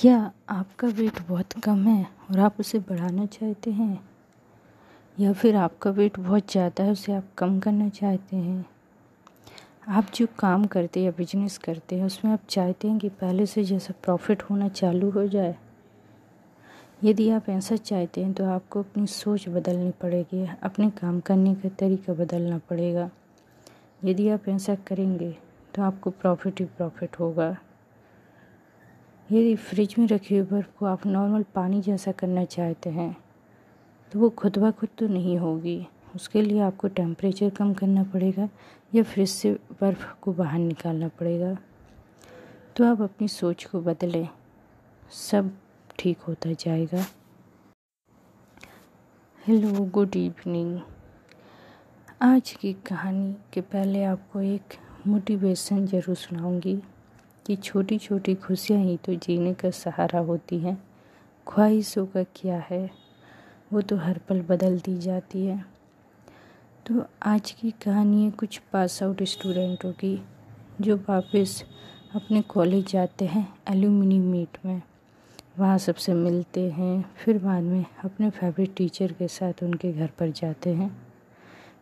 क्या आपका वेट बहुत कम है और आप उसे बढ़ाना चाहते हैं? या फिर आपका वेट बहुत ज़्यादा है, उसे आप कम करना चाहते हैं? आप जो काम करते हैं या बिज़नेस करते हैं, उसमें आप चाहते हैं कि पहले से जैसा प्रॉफिट होना चालू हो जाए। यदि आप ऐसा चाहते हैं तो आपको अपनी सोच बदलनी पड़ेगी, अपने काम करने का तरीका बदलना पड़ेगा। यदि आप ऐसा करेंगे तो आपको प्रॉफिट ही प्रॉफिट होगा। यदि फ्रिज में रखी हुई बर्फ़ को आप नॉर्मल पानी जैसा करना चाहते हैं तो वो खुद ब खुद तो नहीं होगी। उसके लिए आपको टेम्परेचर कम करना पड़ेगा या फ्रिज से बर्फ़ को बाहर निकालना पड़ेगा। तो आप अपनी सोच को बदलें, सब ठीक होता जाएगा। हेलो गुड इवनिंग आज की कहानी के पहले आपको एक मोटिवेशन ज़रूर सुनाऊँगी। कि छोटी छोटी खुशियाँ ही तो जीने का सहारा होती हैं। ख्वाहिशों का क्या है? वो तो हर पल बदलती जाती है। तो आज की कहानी है कुछ पास आउट स्टूडेंटों की, जो वापस अपने कॉलेज जाते हैं एल्यूमिनी मीट में। वहाँ सबसे मिलते हैं, फिर बाद में अपने फेवरेट टीचर के साथ उनके घर पर जाते हैं,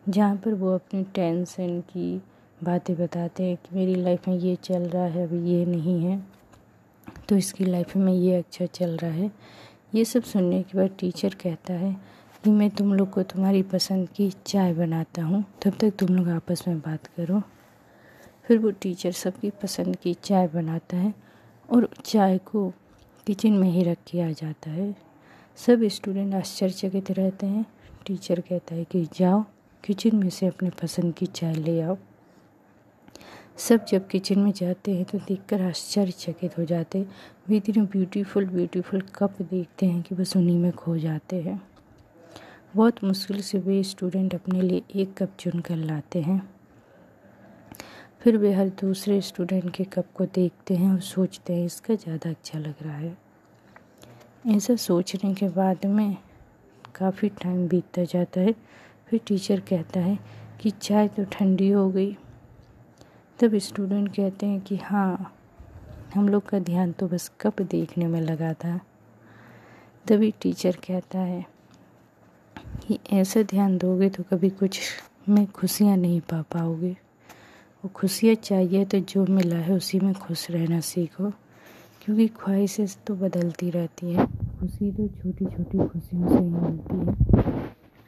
जहाँ पर वो अपनी टेंशन की बातें बताते हैं कि मेरी लाइफ में ये चल रहा है, अभी ये नहीं है। तो इसकी लाइफ में ये अच्छा चल रहा है। ये सब सुनने के बाद टीचर कहता है कि मैं तुम लोग को तुम्हारी पसंद की चाय बनाता हूँ। तब तक तुम लोग आपस में बात करो। फिर वो टीचर सबकी पसंद की चाय बनाता है और चाय को किचन में ही रख के आ जाता है। सब स्टूडेंट आश्चर्यचकित रहते हैं। टीचर कहता है कि जाओ किचन में से अपने पसंद की चाय ले आओ। सब जब किचन में जाते हैं तो देखकर आश्चर्यचकित हो जाते वे इतने ब्यूटीफुल ब्यूटीफुल कप देखते हैं कि बस उन्हीं में खो जाते हैं। बहुत मुश्किल से वे स्टूडेंट अपने लिए एक कप चुन कर लाते हैं। फिर वे हर दूसरे स्टूडेंट के कप को देखते हैं और सोचते हैं, इसका ज़्यादा अच्छा लग रहा है। ऐसा सोचने के बाद में काफ़ी टाइम बीतता जाता है। फिर टीचर कहता है कि चाय तो ठंडी हो गई। तब स्टूडेंट कहते हैं कि हाँ हम लोग का ध्यान तो बस कप देखने में लगा था। तभी टीचर कहता है कि ऐसा ध्यान दोगे तो कभी कुछ में खुशियाँ नहीं पा पाओगे। वो खुशियाँ चाहिए तो जो मिला है उसी में खुश रहना सीखो, क्योंकि ख्वाहिशें तो बदलती रहती हैं। खुशी तो छोटी छोटी खुशियों से ही मिलती है।